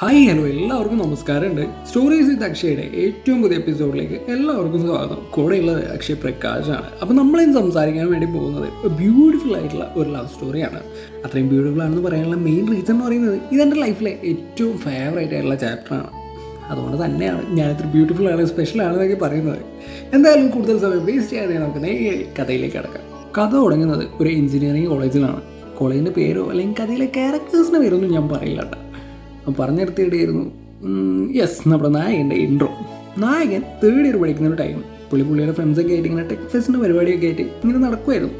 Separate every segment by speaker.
Speaker 1: Hi hello എല്ലാവർക്കും നമസ്കാരമുണ്ട്. Stories വിത്ത് അക്ഷയുടെ ഏറ്റവും പുതിയ എപ്പിസോഡിലേക്ക് എല്ലാവർക്കും സ്വാഗതം. കൂടെയുള്ളത് അക്ഷയ് പ്രകാശാണ്. അപ്പോൾ നമ്മളിന്ന് സംസാരിക്കാൻ വേണ്ടി പോകുന്നത് ബ്യൂട്ടിഫുൾ ആയിട്ടുള്ള ഒരു ലവ് സ്റ്റോറിയാണ് അത്രയും ബ്യൂട്ടിഫുൾ ആണെന്ന് പറയാനുള്ള മെയിൻ റീസൺ എന്ന് പറയുന്നത് ഇതെന്റെ ലൈഫിലെ ഏറ്റവും ഫേവറേറ്റ് ആയിട്ടുള്ള ചാപ്റ്ററാണ് അതുകൊണ്ട് തന്നെയാണ് ഞാൻ ഞാനിത്ര ബ്യൂട്ടിഫുൾ ആണ് സ്പെഷ്യൽ ആണെന്നൊക്കെ പറയുന്നത്. എന്തായാലും കൂടുതൽ സമയം വേസ്റ്റ് ചെയ്യാതെ നമുക്ക് നേരെ കഥയിലേക്ക് കിടക്കാം. കഥ തുടങ്ങുന്നത് ഒരു എഞ്ചിനീയറിംഗ് കോളേജിലാണ് കോളേജിന്റെ പേരോ അല്ലെങ്കിൽ കഥയിലെ ക്യാരക്ടേഴ്സിന്റെ പേരൊന്നും ഞാൻ പറയില്ല കേട്ടോ. അപ്പം പറഞ്ഞെടുത്തിട്ടായിരുന്നു യെസ് നമ്മുടെ നായകന്റെ ഇൻട്രോ നായകൻ തേർഡ് ഇയർ പഠിക്കുന്ന ഒരു ടൈം പുള്ളി പുള്ളിയുടെ ഫ്രണ്ട്സൊക്കെ ആയിട്ട് ഇങ്ങനെ ടെക് ഫെസ്റ്റിന്റെ പരിപാടിയൊക്കെ ആയിട്ട് ഇങ്ങനെ നടക്കുമായിരുന്നു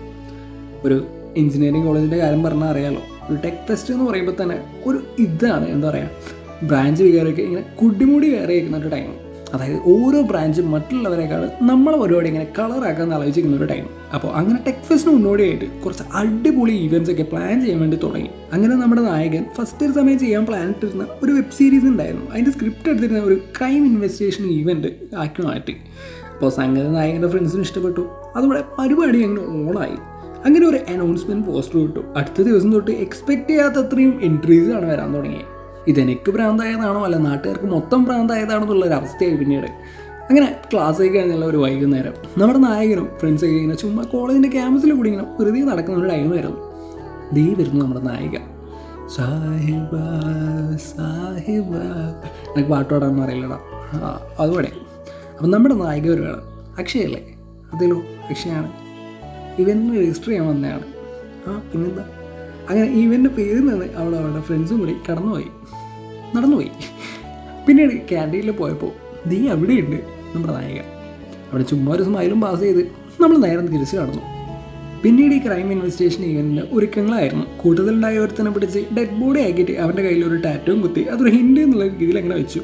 Speaker 1: ഒരു എഞ്ചിനീയറിംഗ് കോളേജിന്റെ കാര്യം പറഞ്ഞാൽ അറിയാമല്ലോ ഒരു ടെക് ഫെസ്റ്റ് എന്ന് പറയുമ്പോൾ തന്നെ ഒരു ഇതാണ് എന്താ പറയുക ബ്രാഞ്ച് വികാരമൊക്കെ ഇങ്ങനെ കുടിമുടി കയറിയിരിക്കുന്ന ഒരു ടൈം അതായത് ഓരോ ബ്രാഞ്ചും മറ്റുള്ളവരെക്കാൾ നമ്മളെ പരിപാടി ഇങ്ങനെ കളറാക്കാൻ ആലോചിക്കുന്ന ഒരു ടൈം അപ്പോൾ അങ്ങനെ ടെക് ഫെസ്റ്റിന് മുന്നോടിയായിട്ട് കുറച്ച് അടിപൊളി ഈവന്റ്സ് ഒക്കെ പ്ലാൻ ചെയ്യാൻ വേണ്ടി തുടങ്ങി. അങ്ങനെ നമ്മുടെ നായകൻ ഫസ്റ്റ് ഒരു സമയം ചെയ്യാൻ പ്ലാൻ ഇട്ടിരുന്ന ഒരു വെബ് സീരീസ് ഉണ്ടായിരുന്നു. അതിന്റെ സ്ക്രിപ്റ്റ് എടുത്തിരുന്ന ഒരു ക്രൈം ഇൻവെസ്റ്റിഗേഷൻ ഈവന്റ് ആക്കി മാറ്റി അപ്പോൾ സംഗതി നായകന്റെ ഫ്രണ്ട്സിന് ഇഷ്ടപ്പെട്ടു. അതുപോലെ പരിപാടി അങ്ങനെ ഓണായി അങ്ങനെ ഒരു അനൗൺസ്മെന്റ് പോസ്റ്റർ കിട്ടും അടുത്ത ദിവസം തൊട്ട് എക്സ്പെക്റ്റ് ചെയ്യാത്തത്രയും എൻട്രീസ് ആണ് വരാൻ തുടങ്ങിയത് ഇതെനിക്ക് ഭ്രാന്തായതാണോ? അല്ല നാട്ടുകാർക്ക് മൊത്തം ഭ്രാന്തായതാണോ എന്നുള്ളൊരു അവസ്ഥയായി പിന്നീട്. അങ്ങനെ ക്ലാസ് ആയി കഴിഞ്ഞുള്ള ഒരു വൈകുന്നേരം നമ്മുടെ നായകനും ഫ്രണ്ട്സൊക്കെ ഇങ്ങനെ ചുമ്മാ കോളേജിന്റെ ക്യാമ്പസിൽ കൂടി ഇങ്ങനെ വെറുതെ നടക്കുന്ന ഒരു ടൈമായിരുന്നു ദീ വരുന്നു നമ്മുടെ നായിക. സാഹിബ സാഹിബ. എനിക്ക് പാട്ട് പാടാനൊന്നും അറിയില്ലടാ. അതുപോലെ അപ്പം നമ്മുടെ നായിക വരുവാണ് അക്ഷയല്ലേ? അതേലോ അക്ഷയാണ്. ഇവൻ രജിസ്റ്റർ ചെയ്യാൻ വന്നതാണ്. ആ പിന്നെന്താ? അങ്ങനെ ഈവന്റെ പേരിൽ നിന്ന് അവൾ അവളുടെ ഫ്രണ്ട്സും കൂടി കടന്നുപോയി. നടന്നുപോയി. പിന്നീട് ക്യാന്റീനിൽ പോയപ്പോൾ നീ അവിടെയുണ്ട് നമ്മുടെ നായിക. അവിടെ ചുമ്മാ ഒരു സ്മൈലും പാസ് ചെയ്ത് നമ്മൾ നേരെ തിരിച്ച് കടന്നു. പിന്നീട് ഈ ക്രൈം ഇൻവെസ്റ്റിഗേഷൻ ഈവന്റിന് ഒരുക്കങ്ങളായിരുന്നു. കൂട്ടത്തിലുണ്ടായ ഒരുത്തനെ പിടിച്ച് ഡെഡ് ബോഡി ആക്കിയിട്ട് അവന്റെ കയ്യിൽ ഒരു ടാറ്റവും കുത്തി അതൊരു ഹിൻഡ് എന്നുള്ള രീതിയിൽ അങ്ങനെ വെച്ചു.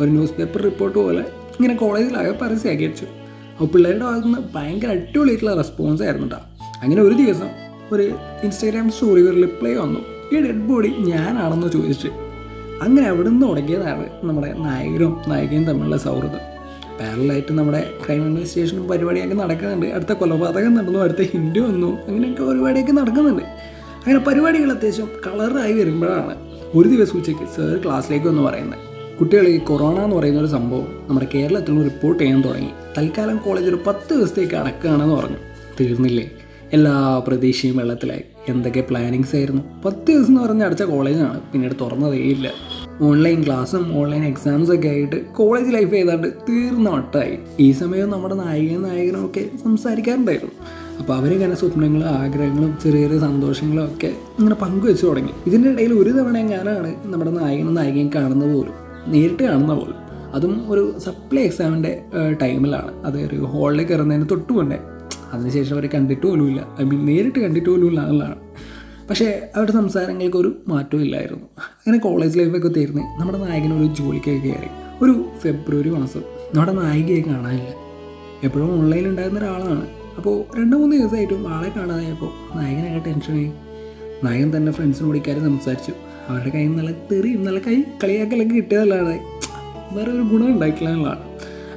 Speaker 1: ഒരു ന്യൂസ് പേപ്പർ റിപ്പോർട്ട് പോലെ ഇങ്ങനെ കോളേജിലാകെ പരസ്യമാക്കി വെച്ചു. അപ്പോൾ പിള്ളേരുടെ ഭാഗത്തുനിന്ന് ഭയങ്കര അടിപൊളിയായിട്ടുള്ള റെസ്പോൺസ് ആയിരുന്നു കേട്ടോ അങ്ങനെ ഒരു ദിവസം ഒരു ഇൻസ്റ്റാഗ്രാം സ്റ്റോറി ഒരു റിപ്ലൈ വന്നു. ഈ ഡെഡ് ബോഡി ഞാനാണെന്ന് ചോദിച്ചു. അങ്ങനെ അവിടെ നിന്ന് തുടങ്ങിയതാണ് നമ്മുടെ നായകരും നായികയും തമ്മിലുള്ള സൗഹൃദം. പാരലായിട്ട് നമ്മുടെ ക്രൈം ഇൻവെസ്റ്റിഗേഷനും പരിപാടിയൊക്കെ നടക്കുന്നുണ്ട്. അടുത്ത കൊലപാതകം നടന്നു അടുത്ത ഹിന്ദു വന്നു അങ്ങനെയൊക്കെ പരിപാടിയൊക്കെ നടക്കുന്നുണ്ട്. അങ്ങനെ പരിപാടികൾ അത്യാവശ്യം കളറായി വരുമ്പോഴാണ് ഒരു ദിവസം ഉച്ചയ്ക്ക് സർ ക്ലാസ്സിലേക്ക് എന്ന് പറയുന്നത്. കുട്ടികൾ ഈ കൊറോണ എന്ന് പറയുന്ന ഒരു സംഭവം നമ്മുടെ കേരളത്തിൽ റിപ്പോർട്ട് ചെയ്യാൻ തുടങ്ങി. തൽക്കാലം കോളേജ് ഒരു പത്ത് ദിവസത്തേക്ക് അടക്കുകയാണെന്ന് പറഞ്ഞു. തീർന്നില്ലേ? എല്ലാ പ്രതീക്ഷയും വെള്ളത്തിലായി. എന്തൊക്കെ പ്ലാനിങ്സ് ആയിരുന്നു. പത്ത് ദിവസം എന്ന് പറഞ്ഞ് അടച്ച കോളേജാണ് പിന്നീട് തുറന്നതേ ഇല്ല ഓൺലൈൻ ക്ലാസ്സും ഓൺലൈൻ എക്സാംസ് ഒക്കെ ആയിട്ട് കോളേജ് ലൈഫ് ഏതാണ്ട് തീർന്ന വട്ടമായി ഈ സമയം നമ്മുടെ നായികയും നായകനും ഒക്കെ സംസാരിക്കാറുണ്ടായിരുന്നു. അപ്പോൾ അവരിങ്ങനെ സ്വപ്നങ്ങളും ആഗ്രഹങ്ങളും ചെറിയ ചെറിയ സന്തോഷങ്ങളും ഒക്കെ ഇങ്ങനെ പങ്കുവെച്ച് തുടങ്ങി. ഇതിന്റെ ഇടയിൽ ഒരു തവണ ഞാനാണ് നമ്മുടെ നായകനും നായികയും കാണുന്ന പോലും നേരിട്ട് കാണുന്ന പോലും. അതും ഒരു സപ്ലൈ എക്സാമിന്റെ ടൈമിലാണ് അത് ഒരു ഹോളിൽ കയറുന്നതിന് തൊട്ട് മുന്നേ അതിനുശേഷം അവരെ കണ്ടിട്ട് പോലുമില്ല. ഐ മീൻ നേരിട്ട് കണ്ടിട്ട് പോലുമില്ല എന്നുള്ളതാണ് പക്ഷേ അവരുടെ സംസാരങ്ങൾക്ക് ഒരു മാറ്റവും ഇല്ലായിരുന്നു. അങ്ങനെ കോളേജ് ലൈഫൊക്കെ തീർന്ന് നമ്മുടെ നായകൻ ഒരു ജോലിക്കൊക്കെ കയറി. ഒരു ഫെബ്രുവരി മാസം. നമ്മുടെ നായികയെ കാണാനില്ല. എപ്പോഴും ഓൺലൈനിൽ ഉണ്ടായിരുന്ന ഒരാളാണ്. അപ്പോൾ രണ്ട് മൂന്ന് ദിവസമായിട്ടും ആളെ കാണാതായപ്പോൾ നായകനൊക്കെ ടെൻഷനായി നായകൻ തന്നെ ഫ്രണ്ട്സിനോട് വിളിക്കാതെ സംസാരിച്ചു. അവരുടെ കൈ നല്ല തെറി നല്ല കൈ കളിയാക്കലൊക്കെ കിട്ടിയതല്ലാതെ വേറെ ഒരു ഗുണം ഉണ്ടായിട്ടില്ല എന്നുള്ളതാണ്.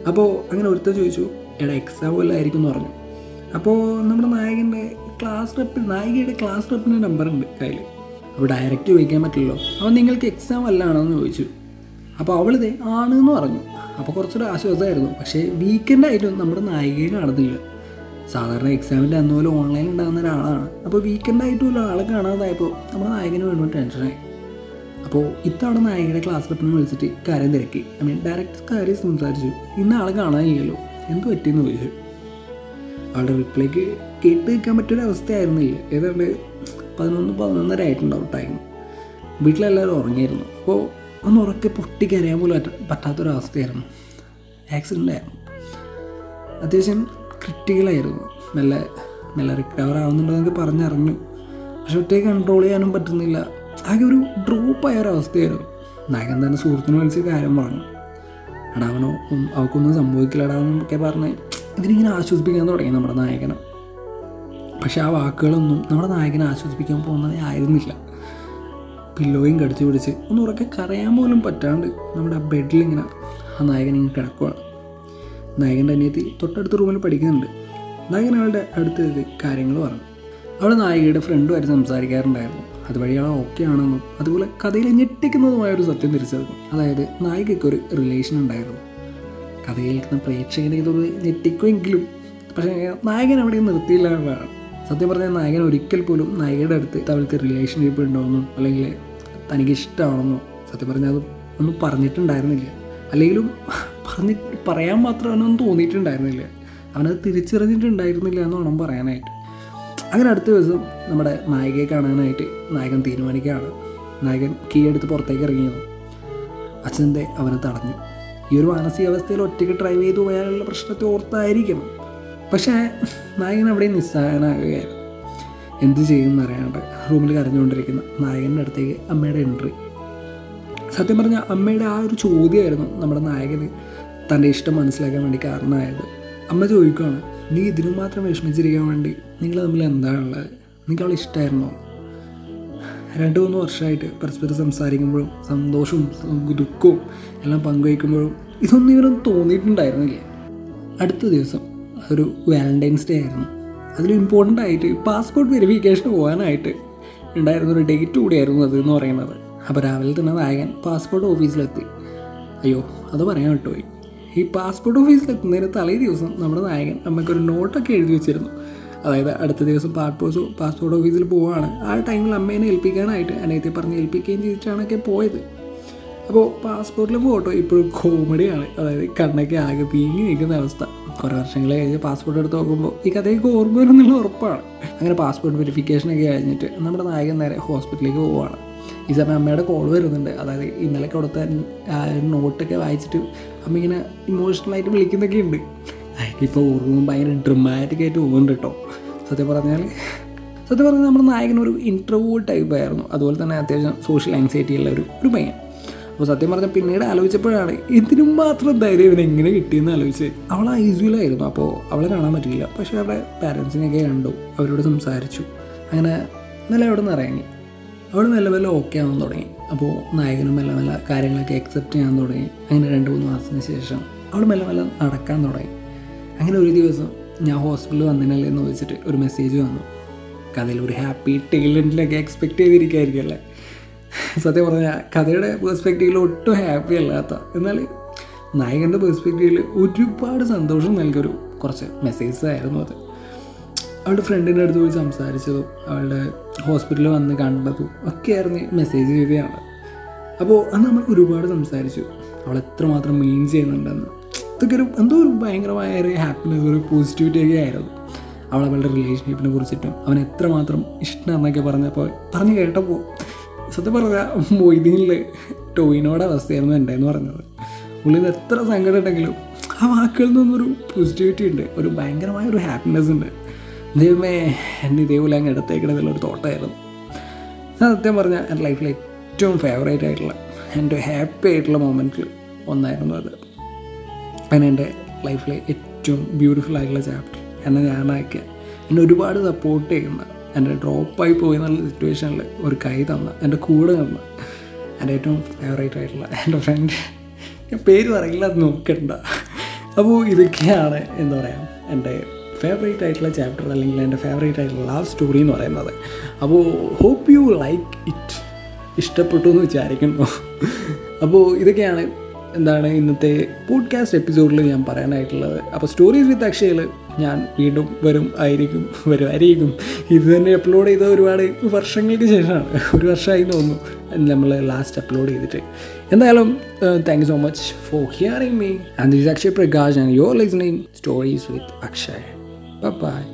Speaker 1: അപ്പോൾ അങ്ങനെ ഒരുത്തർ ചോദിച്ചു എടാ എക്സാം വല്ലതായിരിക്കും എന്ന് പറഞ്ഞു. അപ്പോൾ നമ്മുടെ നായകന്റെ ക്ലാസ് റെപ്പ് നായികയുടെ ക്ലാസ് റെപ്പിന്റെ നമ്പർ ഉണ്ട് കയ്യിൽ അപ്പോൾ ഡയറക്റ്റ് ചോദിക്കാൻ പറ്റില്ലല്ലോ. അപ്പോൾ നിങ്ങൾക്ക് എക്സാം അല്ലാണോ എന്ന് ചോദിച്ചു. അപ്പോൾ അവളിതേ എന്ന് പറഞ്ഞു. അപ്പോൾ കുറച്ചൊരു ആശ്വാസമായിരുന്നു. പക്ഷേ വീക്കെൻഡ് ആയിട്ടൊന്നും നമ്മുടെ നായികയെ കാണുന്നില്ല സാധാരണ എക്സാമിന്റെ അന്ന് പോലെ ഓൺലൈൻ ഉണ്ടാകുന്ന ഒരാളാണ്. അപ്പോൾ വീക്കെൻഡ് ആയിട്ടും ഒരു ആളെ കാണാതായപ്പോൾ നമ്മുടെ നായകന് വേണ്ടി ടെൻഷനായി അപ്പോൾ ഇത്തവണ നായികയുടെ ക്ലാസ് റെപ്പിനെ വിളിച്ചിട്ട് കാര്യം തിരക്കി. ഐ മീൻ ഡയറക്റ്റ് കാര്യം സംസാരിച്ചു. ഇന്ന് ആളെ കാണാനില്ലല്ലോ. എന്ത് പറ്റിയെന്ന് ചോദിച്ചു. അവളുടെ റിപ്ലൈക്ക് കേട്ട് നിൽക്കാൻ പറ്റിയൊരു അവസ്ഥയായിരുന്നില്ല ഏതാണ്ട് പതിനൊന്ന് പതിനൊന്നര ആയിട്ടുണ്ടാവും ടൈം വീട്ടിലെല്ലാവരും ഉറങ്ങിയിരുന്നു. അപ്പോൾ ഒന്ന് ഉറക്കെ പൊട്ടിക്കരയാൻ പോലും പറ്റ പറ്റാത്തൊരവസ്ഥയായിരുന്നു. ആക്സിഡന്റ് ആയിരുന്നു. അത്യാവശ്യം ക്രിട്ടിക്കലായിരുന്നു നല്ല നല്ല റിക്കവർ ആവുന്നുണ്ടെന്നൊക്കെ പറഞ്ഞറിഞ്ഞു. പക്ഷെ ഒറ്റയ്ക്ക് കൺട്രോൾ ചെയ്യാനും പറ്റുന്നില്ല. ആകെ ഒരു ഡ്രോപ്പായ ഒരു അവസ്ഥയായിരുന്നു നായകൻ തന്നെ സുഹൃത്തിനെ വിളിച്ച് കാര്യം പറഞ്ഞു. എടാ അവൾക്കൊന്നും സംഭവിക്കില്ലടാ എന്നൊക്കെ ഇതിനിങ്ങനെ ആശ്വസിപ്പിക്കാൻ തുടങ്ങി നമ്മുടെ നായകനെ. പക്ഷെ ആ വാക്കുകളൊന്നും നമ്മുടെ നായകനെ ആശ്വസിപ്പിക്കാൻ പോകുന്നതേ ആയിരുന്നില്ല. പില്ലോയും കടിച്ചു പിടിച്ച് ഒന്ന് ഉറക്കെ കരയാൻ പോലും പറ്റാണ്ട് നമ്മുടെ ബെഡിലിങ്ങനെ ആ നായകൻ ഇങ്ങനെ കിടക്കുകയാണ് നായകന്റെ അനിയത്തി തൊട്ടടുത്ത റൂമിൽ പഠിക്കുന്നുണ്ട്. നായകൻ അവളുടെ അടുത്ത് കാര്യങ്ങൾ പറഞ്ഞു. അവൾ നായികയുടെ ഫ്രണ്ടുമായിട്ട് സംസാരിക്കാറുണ്ടായിരുന്നു. അതുവഴി അവൾ ഓക്കെ ആണെന്നും അതുപോലെ കഥയിൽ ഞെട്ടിക്കുന്നതുമായ ഒരു സത്യം തിരിച്ചറിഞ്ഞു. അതായത് നായികയ്ക്ക് ഒരു റിലേഷൻ ഉണ്ടായിരുന്നു. കഥ കേൾക്കുന്ന പ്രേക്ഷകനെ ഇതൊരു ഞെട്ടിക്കുമെങ്കിലും. പക്ഷേ നായകൻ അവിടെ നിർത്തിയില്ല എന്നുള്ളതാണ് സത്യം പറഞ്ഞാൽ നായകൻ ഒരിക്കൽ പോലും നായികയുടെ അടുത്ത് അവൾക്ക് റിലേഷൻഷിപ്പ് ഉണ്ടോയെന്നോ അല്ലെങ്കിൽ തനിക്ക് ഇഷ്ടമാണെന്നോ സത്യം പറഞ്ഞാൽ അത് ഒന്നും പറഞ്ഞിട്ടുണ്ടായിരുന്നില്ല. അല്ലെങ്കിലും പറഞ്ഞിട്ട് പറയാൻ മാത്രം അവനൊന്നും തോന്നിയിട്ടുണ്ടായിരുന്നില്ല. അവനത് തിരിച്ചറിഞ്ഞിട്ടുണ്ടായിരുന്നില്ല എന്ന് വേണം പറയാനായിട്ട്. അങ്ങനെ അടുത്ത ദിവസം നമ്മുടെ നായികയെ കാണാനായിട്ട് നായകൻ തീരുമാനിക്കുകയാണ്. നായകൻ കീ എടുത്ത് പുറത്തേക്ക് ഇറങ്ങിയത് അച്ഛന്റെ അവനെ തടഞ്ഞു. ഈ ഒരു മാനസികാവസ്ഥയിൽ ഒറ്റയ്ക്ക് ഡ്രൈവ് ചെയ്തു പോയാലുള്ള പ്രശ്നത്തെ ഓർത്തായിരിക്കണം. പക്ഷേ നായകൻ അവിടെ നിസ്സഹായനാകുകയായിരുന്നു. എന്ത് ചെയ്യും എന്നറിയാണ്ട് റൂമിൽ കരഞ്ഞുകൊണ്ടിരിക്കുന്ന നായകന്റെ അടുത്തേക്ക് അമ്മയുടെ എൻട്രി സത്യം പറഞ്ഞാൽ അമ്മയുടെ ആ ഒരു ചോദ്യമായിരുന്നു നമ്മുടെ നായകന് തന്റെ ഇഷ്ടം മനസ്സിലാക്കാൻ വേണ്ടി കാരണമായത്. അമ്മ ചോദിക്കുകയാണ് നീ ഇതിനു മാത്രം വിഷമിച്ചിരിക്കാൻ വേണ്ടി നിങ്ങൾ തമ്മിൽ എന്താണുള്ളത് അവളെ ഇഷ്ടമായിരുന്നോ രണ്ട് മൂന്ന് വർഷമായിട്ട് പരസ്പരം സംസാരിക്കുമ്പോഴും സന്തോഷവും ദുഃഖവും എല്ലാം പങ്കുവയ്ക്കുമ്പോഴും ഇതൊന്നും ഇവരൊന്നും തോന്നിയിട്ടുണ്ടായിരുന്നില്ല. അടുത്ത ദിവസം ഒരു വാലന്റൈൻസ് ഡേ ആയിരുന്നു. അതിൽ ഇമ്പോർട്ടന്റ് ആയിട്ട് പാസ്പോർട്ട് വെരിഫിക്കേഷൻ പോകാനായിട്ട് ഉണ്ടായിരുന്ന ഒരു ഡേറ്റ് കൂടിയായിരുന്നു അത് എന്ന് പറയുന്നത്. അപ്പോൾ രാവിലെ തന്നെ നായകൻ പാസ്പോർട്ട് ഓഫീസിലെത്തി അയ്യോ അത് പറയാൻ വിട്ടുപോയി. ഈ പാസ്പോർട്ട് ഓഫീസിലെത്തുന്നതിന് തലേ ദിവസം നമ്മുടെ നായകൻ അമ്മയ്ക്കൊരു നോട്ടൊക്കെ എഴുതി വെച്ചിരുന്നു. അതായത് അടുത്ത ദിവസം പാസ്പോർട്ട് പാസ്പോർട്ട് ഓഫീസിൽ പോവുകയാണ് ആ ടൈമിൽ അമ്മേനെ ഏൽപ്പിക്കാനായിട്ട് അനിയത്തെ പറഞ്ഞ് ഏൽപ്പിക്കുകയും ചെയ്തിട്ടാണൊക്കെ പോയത്. അപ്പോൾ പാസ്പോർട്ടിലെ ഫോട്ടോ ഇപ്പോഴും കോമഡിയാണ്. അതായത് കണ്ണൊക്കെ ആകെ പീങ്ങി നിൽക്കുന്ന അവസ്ഥ. കുറേ വർഷങ്ങൾ കഴിഞ്ഞ് പാസ്പോർട്ട് എടുത്ത് നോക്കുമ്പോൾ ഈ കഥയൊക്കെ ഓർമ്മ വരുന്നുള്ള ഉറപ്പാണ്. അങ്ങനെ പാസ്പോർട്ട് വെരിഫിക്കേഷനൊക്കെ കഴിഞ്ഞിട്ട് നമ്മുടെ നായകൻ നേരെ ഹോസ്പിറ്റലിലേക്ക് പോവുകയാണ് ഈ സമയം അമ്മയുടെ കോൾ വരുന്നുണ്ട്. അതായത് ഇന്നലെ കൊടുത്ത നോട്ടൊക്കെ വായിച്ചിട്ട് അമ്മ ഇങ്ങനെ ഇമോഷണലായിട്ട് വിളിക്കുന്നൊക്കെ ഉണ്ട്. ഇപ്പോൾ ഓർമ്മ ഭയങ്കര ഡ്രമാറ്റിക് ആയിട്ട് പോകുന്നുണ്ട് കേട്ടോ സത്യം പറഞ്ഞാൽ സത്യം പറഞ്ഞാൽ നമ്മുടെ നായകൻ ഒരു ടൈപ്പ് ആയിരുന്നു. അതുപോലെ തന്നെ അത്യാവശ്യം സോഷ്യൽ ആങ്സൈറ്റി ഉള്ള ഒരു ഒരു പയ്യൻ. അപ്പോൾ സത്യം പറഞ്ഞാൽ പിന്നീട് ആലോചിച്ചപ്പോഴാണ് ഇതിനും മാത്രം ധൈര്യം ഇവൻ എങ്ങനെ കിട്ടിയെന്ന് ആലോചിച്ച് അവൾ ഐസ്വലായിരുന്നു അപ്പോൾ അവളെ കാണാൻ പറ്റില്ല പക്ഷേ അവരുടെ പാരൻസിനെയൊക്കെ കണ്ടു. അവരോട് സംസാരിച്ചു. അങ്ങനെ നല്ല അവിടെ നിന്ന് ഇറങ്ങി. അവൾ മെല്ലെ മെല്ലെ ഓക്കെ ആവാൻ തുടങ്ങി. അപ്പോൾ നായകനും മെല്ലെ മെല്ലെ കാര്യങ്ങളൊക്കെ അക്സെപ്റ്റ് ചെയ്യാൻ തുടങ്ങി. അങ്ങനെ രണ്ട് മൂന്ന് മാസത്തിന് ശേഷം അവൾ മെല്ലെ മെല്ലെ നടക്കാൻ തുടങ്ങി. അങ്ങനെ ഒരു ദിവസം ഞാൻ ഹോസ്പിറ്റലിൽ വന്നിട്ടല്ലേ എന്ന് ചോദിച്ചിട്ട് ഒരു മെസ്സേജ് വന്നു. കഥയിൽ ഒരു ഹാപ്പി ടൈലന്റിലൊക്കെ എക്സ്പെക്റ്റ് ചെയ്തിരിക്കുകയായിരിക്കും അല്ലേ സത്യം പറഞ്ഞാൽ കഥയുടെ പേഴ്സ്പെക്റ്റീവിൽ ഒട്ടും ഹാപ്പി അല്ലാത്ത എന്നാൽ നായകന്റെ പേഴ്സ്പെക്റ്റീവിൽ ഒരുപാട് സന്തോഷം നൽകിയൊരു കുറച്ച് മെസ്സേജസ് ആയിരുന്നു അത്. അവളുടെ ഫ്രണ്ടിന്റെ അടുത്ത് പോയി സംസാരിച്ചതും അവളുടെ ഹോസ്പിറ്റലിൽ വന്ന് കണ്ടതും ഒക്കെ ആയിരുന്നു മെസ്സേജ് ചെയ്തതാണ് അപ്പോൾ അന്ന് നമ്മൾ ഒരുപാട് സംസാരിച്ചു. അവൾ എത്രമാത്രം മീൻ ചെയ്യുന്നുണ്ടെന്ന്. ഇതൊക്കെ ഒരു എന്തോ ഒരു ഭയങ്കരമായ ഒരു ഹാപ്പിനെസ് ഒരു പോസിറ്റിവിറ്റി ഒക്കെ ആയിരുന്നു. അവൾ അവളുടെ റിലേഷൻഷിപ്പിനെ കുറിച്ചിട്ടും അവൻ എത്രമാത്രം ഇഷ്ടമാണെന്നൊക്കെ പറഞ്ഞപ്പോൾ പറഞ്ഞു കേട്ടപ്പോൾ സത്യം പറഞ്ഞാൽ മൊയ്തീനിൽ ടോയിനോടെ അവസ്ഥയായിരുന്നു എന്റെ എന്ന് പറഞ്ഞത്. ഉള്ളിൽ എത്ര സങ്കടം ഉണ്ടെങ്കിലും ആ വാക്കുകളിൽ നിന്നൊരു പോസിറ്റിവിറ്റി ഉണ്ട് ഒരു ഭയങ്കരമായ ഒരു ഹാപ്പിനെസ് ഉണ്ട്. ദൈവമേ എന്റെ ഇതേപോലെ അങ്ങ് എടുത്തേക്കണതിലുള്ള ഒരു തോട്ടമായിരുന്നു ഞാൻ സത്യം പറഞ്ഞാൽ എന്റെ ലൈഫിലെ ഏറ്റവും ഫേവറേറ്റ് ആയിട്ടുള്ള എന്റെ ഹാപ്പി ആയിട്ടുള്ള മൊമെന്റിൽ ഒന്നായിരുന്നു അത്. അങ്ങനെ എന്റെ ലൈഫിലെ ഏറ്റവും ബ്യൂട്ടിഫുൾ ആയിട്ടുള്ള ചാപ്റ്റർ എന്നെ ഞാനാക്കിയ എന്നെ ഒരുപാട് സപ്പോർട്ട് ചെയ്യുന്ന എന്റെ ഡ്രോപ്പായി പോയി എന്നുള്ള സിറ്റുവേഷനിൽ ഒരു കൈ തന്ന എന്റെ കൂടെ തന്ന എന്റെ ഏറ്റവും ഫേവറേറ്റ് ആയിട്ടുള്ള എന്റെ ഫ്രണ്ട് ഞാൻ പേര് പറയില്ല അത് നോക്കണ്ട. അപ്പോൾ ഇതൊക്കെയാണ് എന്താ പറയുക എന്റെ ഫേവറേറ്റ് ആയിട്ടുള്ള ചാപ്റ്റർ അല്ലെങ്കിൽ എന്റെ ഫേവറേറ്റ് ആയിട്ടുള്ള ലവ് സ്റ്റോറി എന്ന് പറയുന്നത്. അപ്പോൾ ഹോപ്പ് യു ലൈക്ക് ഇറ്റ് ഇഷ്ടപ്പെട്ടു എന്ന് വിചാരിക്കുന്നു. അപ്പോൾ ഇതൊക്കെയാണ് എന്താണ് ഇന്നത്തെ പോഡ്കാസ്റ്റ് എപ്പിസോഡിൽ ഞാൻ പറയാനായിട്ടുള്ളത്. അപ്പോൾ സ്റ്റോറീസ് വിത്ത് അക്ഷയിൽ ഞാൻ വീണ്ടും വരും ആയിരിക്കും വരുമായിരിക്കും. ഇത് തന്നെ അപ്ലോഡ് ചെയ്ത ഒരുപാട് വർഷങ്ങൾക്ക് ശേഷമാണ്. ഒരു വർഷമായി തോന്നുന്നു നമ്മൾ ലാസ്റ്റ് അപ്ലോഡ് ചെയ്തിട്ട്. എന്തായാലും thank you so much for hearing me and this Akshay Prakash and your listening stories with Akshay bye